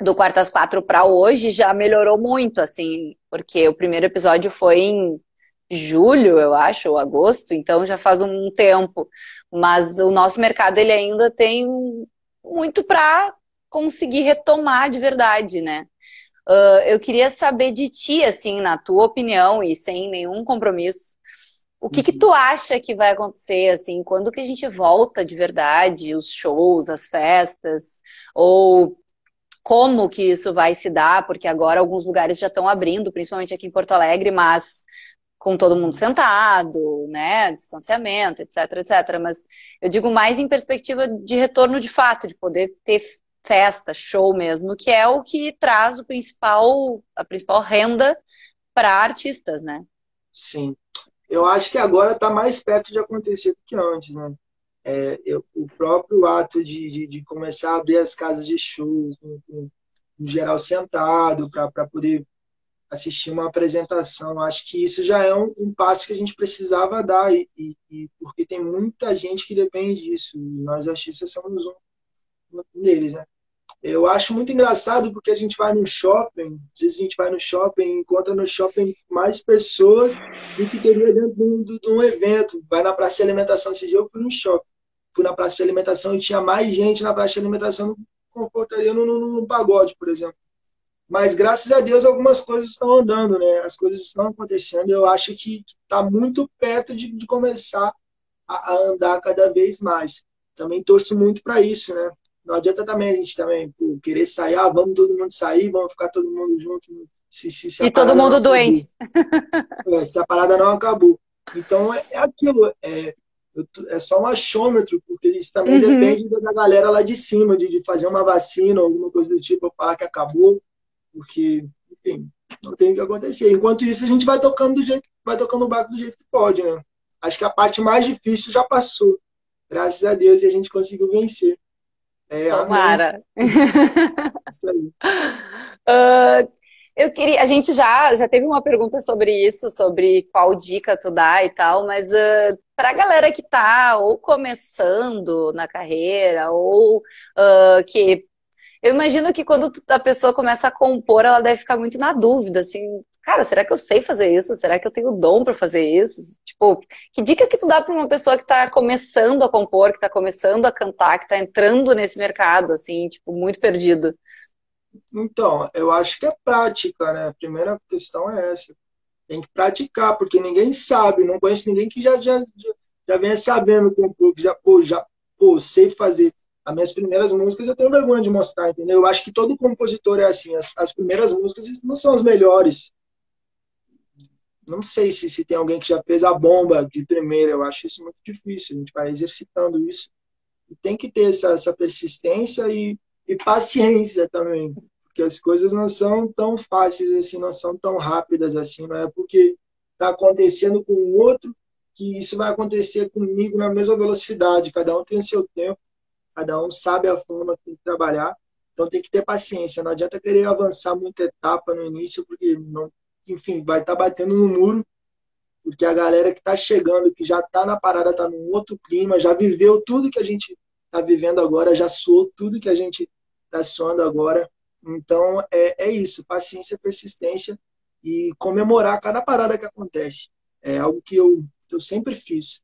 do Quartas Quatro para hoje já melhorou muito, assim, porque o primeiro episódio foi em julho, eu acho, ou agosto, então já faz um tempo. Mas o nosso mercado ele ainda tem muito para conseguir retomar de verdade, né? Uh, eu queria saber de ti, assim, na tua opinião e sem nenhum compromisso, o que, que uhum. tu acha que vai acontecer, assim, quando que a gente volta de verdade, os shows, as festas, ou como que isso vai se dar, porque agora alguns lugares já estão abrindo, principalmente aqui em Porto Alegre, mas com todo mundo sentado, né, distanciamento, etc, etc. Mas eu digo mais em perspectiva de retorno de fato, de poder ter festa, show mesmo, que é o que traz o principal, a principal renda para artistas, né? Sim. Eu acho que agora está mais perto de acontecer do que antes, né? É, eu, o próprio ato de, de, de, começar a abrir as casas de shows, com geral sentado, para poder assistir uma apresentação, acho que isso já é um, um passo que a gente precisava dar, e, e, e, porque tem muita gente que depende disso, e nós artistas somos um, um deles, né? Eu acho muito engraçado porque a gente vai no shopping, às vezes a gente vai no shopping, encontra no shopping mais pessoas do que teria dentro de um, de um evento. Vai na praça de alimentação, esse dia eu fui no shopping. Fui na praça de alimentação e tinha mais gente na praça de alimentação que comportaria num pagode, por exemplo. Mas graças a Deus algumas coisas estão andando, né? As coisas estão acontecendo. Eu acho que está muito perto de, de começar a, a, andar cada vez mais. Também torço muito para isso, né? Não adianta também a gente também pô, querer sair, ah, vamos todo mundo sair, vamos ficar todo mundo junto. Se, se, se e todo mundo doente. É, se a parada não acabou. Então é, é aquilo, é, é só um achômetro, porque isso também uhum. depende da galera lá de cima, de, de fazer uma vacina, alguma coisa do tipo, falar que acabou, porque, enfim, não tem o que acontecer. Enquanto isso, a gente vai tocando do jeito, vai tocando o barco do jeito que pode, né? Acho que a parte mais difícil já passou. Graças a Deus, e a gente conseguiu vencer. É, Tomara. Isso aí. Uh, eu queria, a gente já, já teve uma pergunta sobre isso, sobre qual dica tu dá e tal, mas uh, para a galera que está ou começando na carreira ou uh, que eu imagino que quando a pessoa começa a compor, ela deve ficar muito na dúvida, assim, cara, será que eu sei fazer isso? Será que eu tenho dom para fazer isso? Tipo, que dica que tu dá para uma pessoa que está começando a compor, que está começando a cantar, que está entrando nesse mercado, assim, tipo, muito perdido? Então, eu acho que é prática, né? A primeira questão é essa. Tem que praticar, porque ninguém sabe, não conheço ninguém que já, já, já venha sabendo compor, que já, pô, já, pô, sei fazer as minhas primeiras músicas eu tenho vergonha de mostrar, entendeu? Eu acho que todo compositor é assim, as, as primeiras músicas não são as melhores. Não sei se, se tem alguém que já fez a bomba de primeira, eu acho isso muito difícil, a gente vai exercitando isso. E tem que ter essa, essa persistência e, e paciência também, porque as coisas não são tão fáceis assim, não são tão rápidas assim, não é porque está acontecendo com o outro que isso vai acontecer comigo na mesma velocidade, cada um tem seu tempo cada um sabe a forma que tem que trabalhar, então tem que ter paciência, não adianta querer avançar muita etapa no início, porque, não, enfim, vai estar tá batendo no muro, porque a galera que está chegando, que já está na parada, está num outro clima, já viveu tudo que a gente está vivendo agora, já soou tudo que a gente está soando agora. Então, é, é isso, paciência, persistência e comemorar cada parada que acontece. É algo que eu, eu sempre fiz.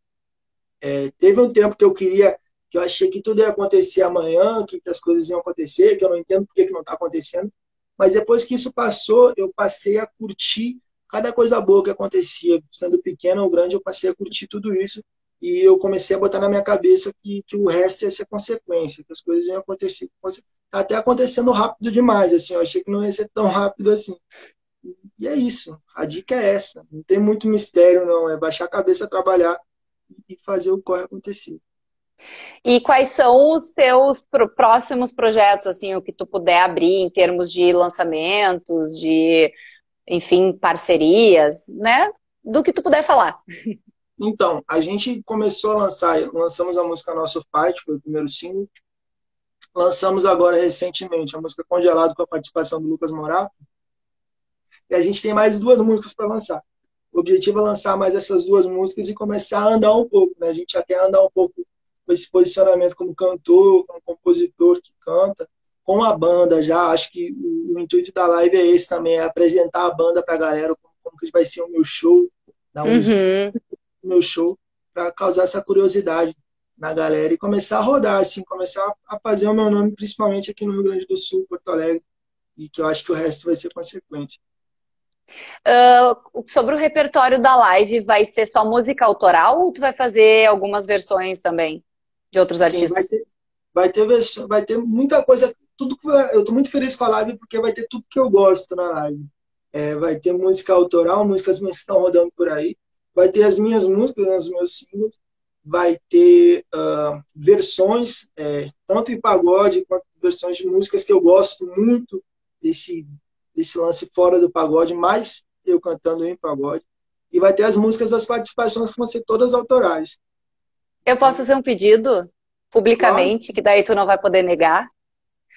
É, teve um tempo que eu queria que eu achei que tudo ia acontecer amanhã, que, as coisas iam acontecer, que eu não entendo por que, não está acontecendo. Mas depois que isso passou, eu passei a curtir cada coisa boa que acontecia. Sendo pequeno ou grande, eu passei a curtir tudo isso e eu comecei a botar na minha cabeça que, que o resto ia ser consequência, que as coisas iam acontecer. Tá até acontecendo rápido demais, assim, eu achei que não ia ser tão rápido assim. E é isso, a dica é essa. Não tem muito mistério, não. É baixar a cabeça, trabalhar e fazer o corre acontecer. E quais são os teus próximos projetos, assim, o que tu puder abrir em termos de lançamentos, de, enfim, parcerias, né? Do que tu puder falar. Então, a gente começou a lançar, lançamos a música Nosso Fight, foi o primeiro single. Lançamos agora recentemente a música Congelado com a participação do Lucas Morato. E a gente tem mais duas músicas para lançar. O objetivo é lançar mais essas duas músicas e começar a andar um pouco, né? A gente quer andar um pouco esse posicionamento como cantor, como compositor que canta, com a banda já. Acho que o, o intuito da live é esse também, é apresentar a banda para a galera, como, como, que vai ser o meu show, dar um uhum. meu show, para causar essa curiosidade na galera e começar a rodar, assim, começar a fazer o meu nome, principalmente aqui no Rio Grande do Sul, Porto Alegre, e que eu acho que o resto vai ser consequência. Uh, sobre o repertório da live, vai ser só música autoral ou tu vai fazer algumas versões também? De outros artistas? Sim, vai ter, vai ter, vai ter muita coisa. Tudo que, eu estou muito feliz com a live porque vai ter tudo que eu gosto na live. É, vai ter música autoral, músicas minhas que estão rodando por aí. Vai ter as minhas músicas, né, os meus singles. Vai ter uh, versões, é, tanto em pagode quanto versões de músicas que eu gosto muito desse, desse lance fora do pagode, mais eu cantando em pagode. E vai ter as músicas das participações que vão ser todas autorais. Eu posso fazer um pedido publicamente, claro. que daí tu não vai poder negar?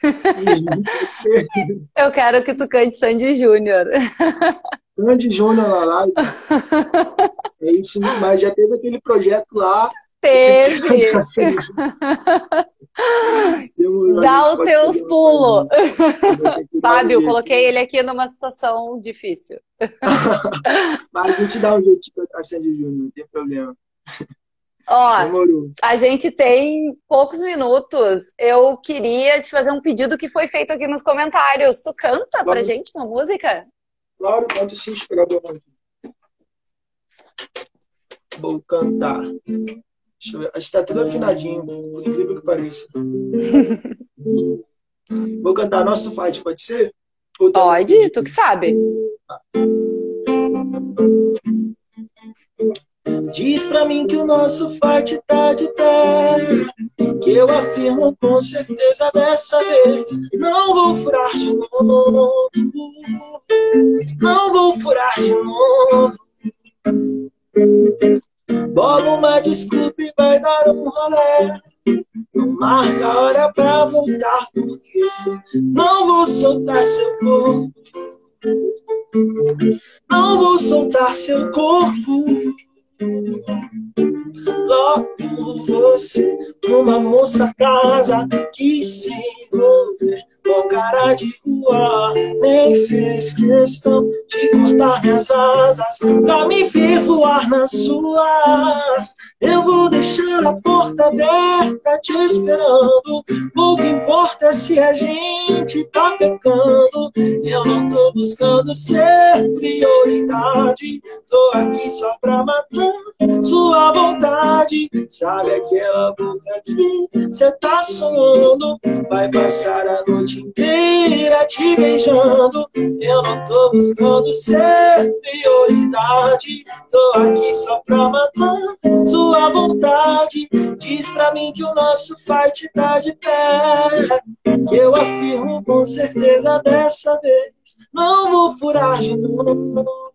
Eu quero que tu cante Sandy Júnior. Sandy Júnior na live. É isso, mas já teve aquele projeto lá. Teve. Dá os teus pulos. Fábio, coloquei ele aqui numa situação difícil. Mas a gente dá um jeito de cantar Sandy Júnior, não tem problema. Ó, Demorou. a gente tem poucos minutos. Eu queria te fazer um pedido que foi feito aqui nos comentários. Tu canta claro. pra gente uma música? Claro, canto sim, esperador. Vou cantar. Deixa eu ver. Acho que tá tudo afinadinho, por incrível que pareça. Vou cantar Nosso Fight, pode ser? Pode, tu que sabe. Diz pra mim que o nosso fight tá de pé. Que eu afirmo com certeza dessa vez. Não vou furar de novo. Não vou furar de novo. Bola uma desculpa e vai dar um rolé. Não marca a hora pra voltar, porque não vou soltar seu corpo. Não vou soltar seu corpo. Logo você, uma moça casa, quis se envolver com cara de rua, nem fez questão de cortar minhas asas pra me ver voar nas suas. Eu vou deixar a porta aberta te esperando. Pouco importa se a gente tá pecando. Eu não tô buscando ser prioridade. Tô aqui só pra matar sua vontade. Sabe aquela boca que cê tá sonhando? Vai passar a noite inteira te beijando. Eu não tô buscando ser prioridade. Tô aqui só pra matar sua vontade. Diz pra mim que o nosso fight tá de pé. Que eu afirmo com certeza dessa vez. Não vou furar de novo.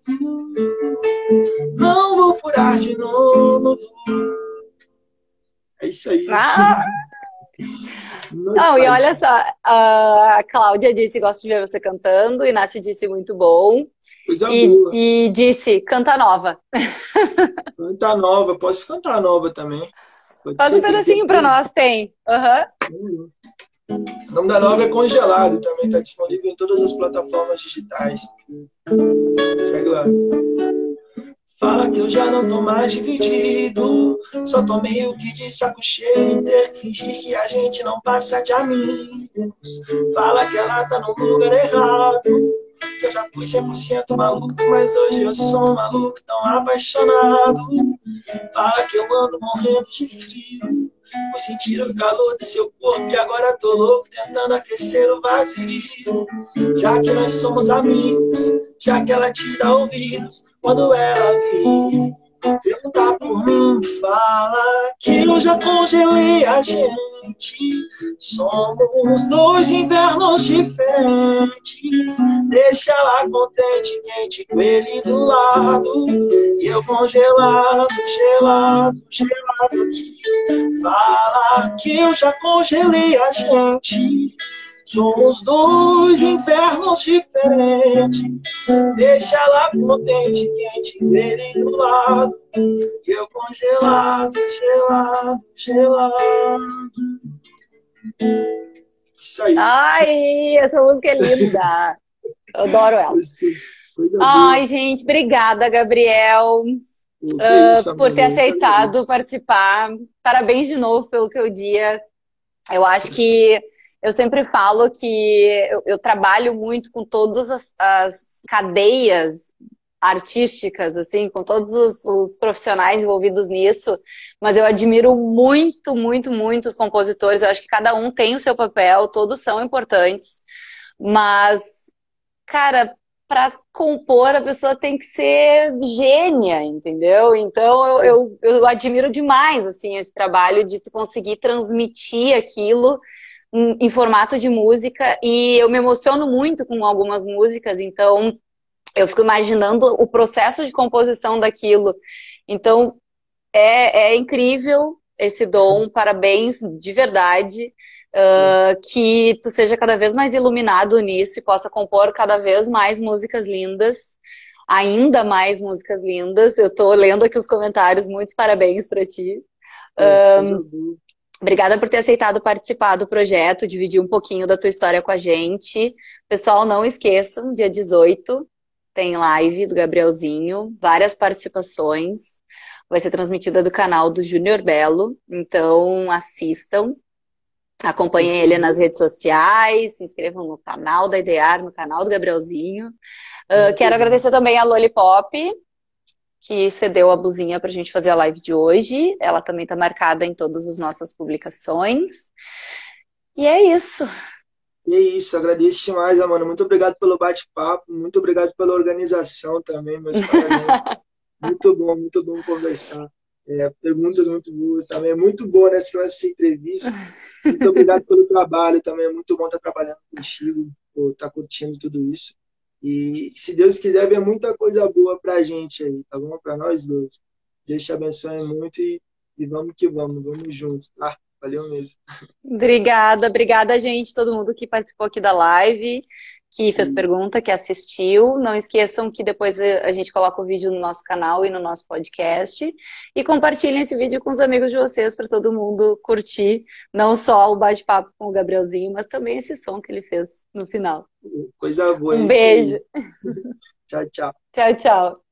Não vou furar de novo. É isso aí. Ah. Não, e olha só, a Cláudia disse: gosto de ver você cantando, Inácio disse muito bom. Coisa e, boa. e disse: canta nova. Canta nova, posso cantar nova também. Pode Faz um pedacinho para nós, tem. Uhum. O nome da nova é Congelado, também está disponível em todas as plataformas digitais. Segue lá. Fala que eu já não tô mais dividido. Só tô meio que de saco cheio ter que fingir que a gente não passa de amigos. Fala que ela tá no lugar errado. Que eu já fui 100% maluco, mas hoje eu sou um maluco tão apaixonado. Fala que eu ando morrendo de frio. Fui sentir o calor do seu corpo e agora tô louco tentando aquecer o vazio. Já que nós somos amigos, já que ela te dá ouvidos quando ela vir. Perguntar por mim, fala que eu já congelei a gente. Somos dois invernos diferentes. Deixa ela contente, quente com ele do lado. E eu congelado, gelado, gelado aqui. Fala que eu já congelei a gente. Somos dois infernos diferentes. Deixa lá potente, quente dele do lado. E eu congelado, gelado, gelado. Isso aí. Ai, essa música é linda. Eu adoro ela. Ai, gente, obrigada, Gabriel. Uh, por ter aceitado participar. Parabéns de novo pelo teu dia. Eu acho que eu sempre falo que eu, eu trabalho muito com todas as, as, cadeias artísticas, assim, com todos os, os, profissionais envolvidos nisso, mas eu admiro muito, muito, muito os compositores. Eu acho que cada um tem o seu papel, todos são importantes, mas, cara, para compor a pessoa tem que ser gênia, entendeu? Então eu, eu, eu admiro demais assim esse trabalho de tu conseguir transmitir aquilo em, formato de música e eu me emociono muito com algumas músicas, então eu fico imaginando o processo de composição daquilo. Então é, é incrível esse dom, parabéns de verdade. Uh, que tu seja cada vez mais iluminado nisso e possa compor cada vez mais músicas lindas, ainda mais músicas lindas. Eu tô lendo aqui os comentários, muitos parabéns para ti. É, um, Obrigada por ter aceitado participar do projeto, dividir um pouquinho da tua história com a gente. Pessoal, não esqueçam, dia 18 tem live do Gabrielzinho, várias participações. Vai ser transmitida do canal do Júnior Belo, então assistam. Acompanhem ele nas redes sociais, se inscrevam no canal da Idear, no canal do Gabrielzinho. Uh, quero agradecer também a Lollipop, que cedeu a blusinha para a gente fazer a live de hoje. Ela também está marcada em todas as nossas publicações. E é isso. E é isso, agradeço demais, Amanda. Muito obrigado pelo bate-papo, muito obrigado pela organização também, meus parabéns. muito bom, muito bom conversar. É, perguntas muito boas também. É muito bom nessa lance de entrevista. Muito obrigado pelo trabalho também. É muito bom estar trabalhando contigo, estar curtindo tudo isso. E se Deus quiser, ver muita coisa boa pra gente aí, tá bom? Pra nós dois. Deus te abençoe muito e, e vamos que vamos, vamos juntos, tá? Valeu mesmo. Obrigada, obrigada, gente, todo mundo que participou aqui da live, que fez pergunta, que assistiu. Não esqueçam que depois a gente coloca o vídeo no nosso canal e no nosso podcast. E compartilhem esse vídeo com os amigos de vocês para todo mundo curtir, não só o bate-papo com o Gabrielzinho, mas também esse som que ele fez no final. Coisa boa. Um beijo. tchau, tchau. Tchau, tchau.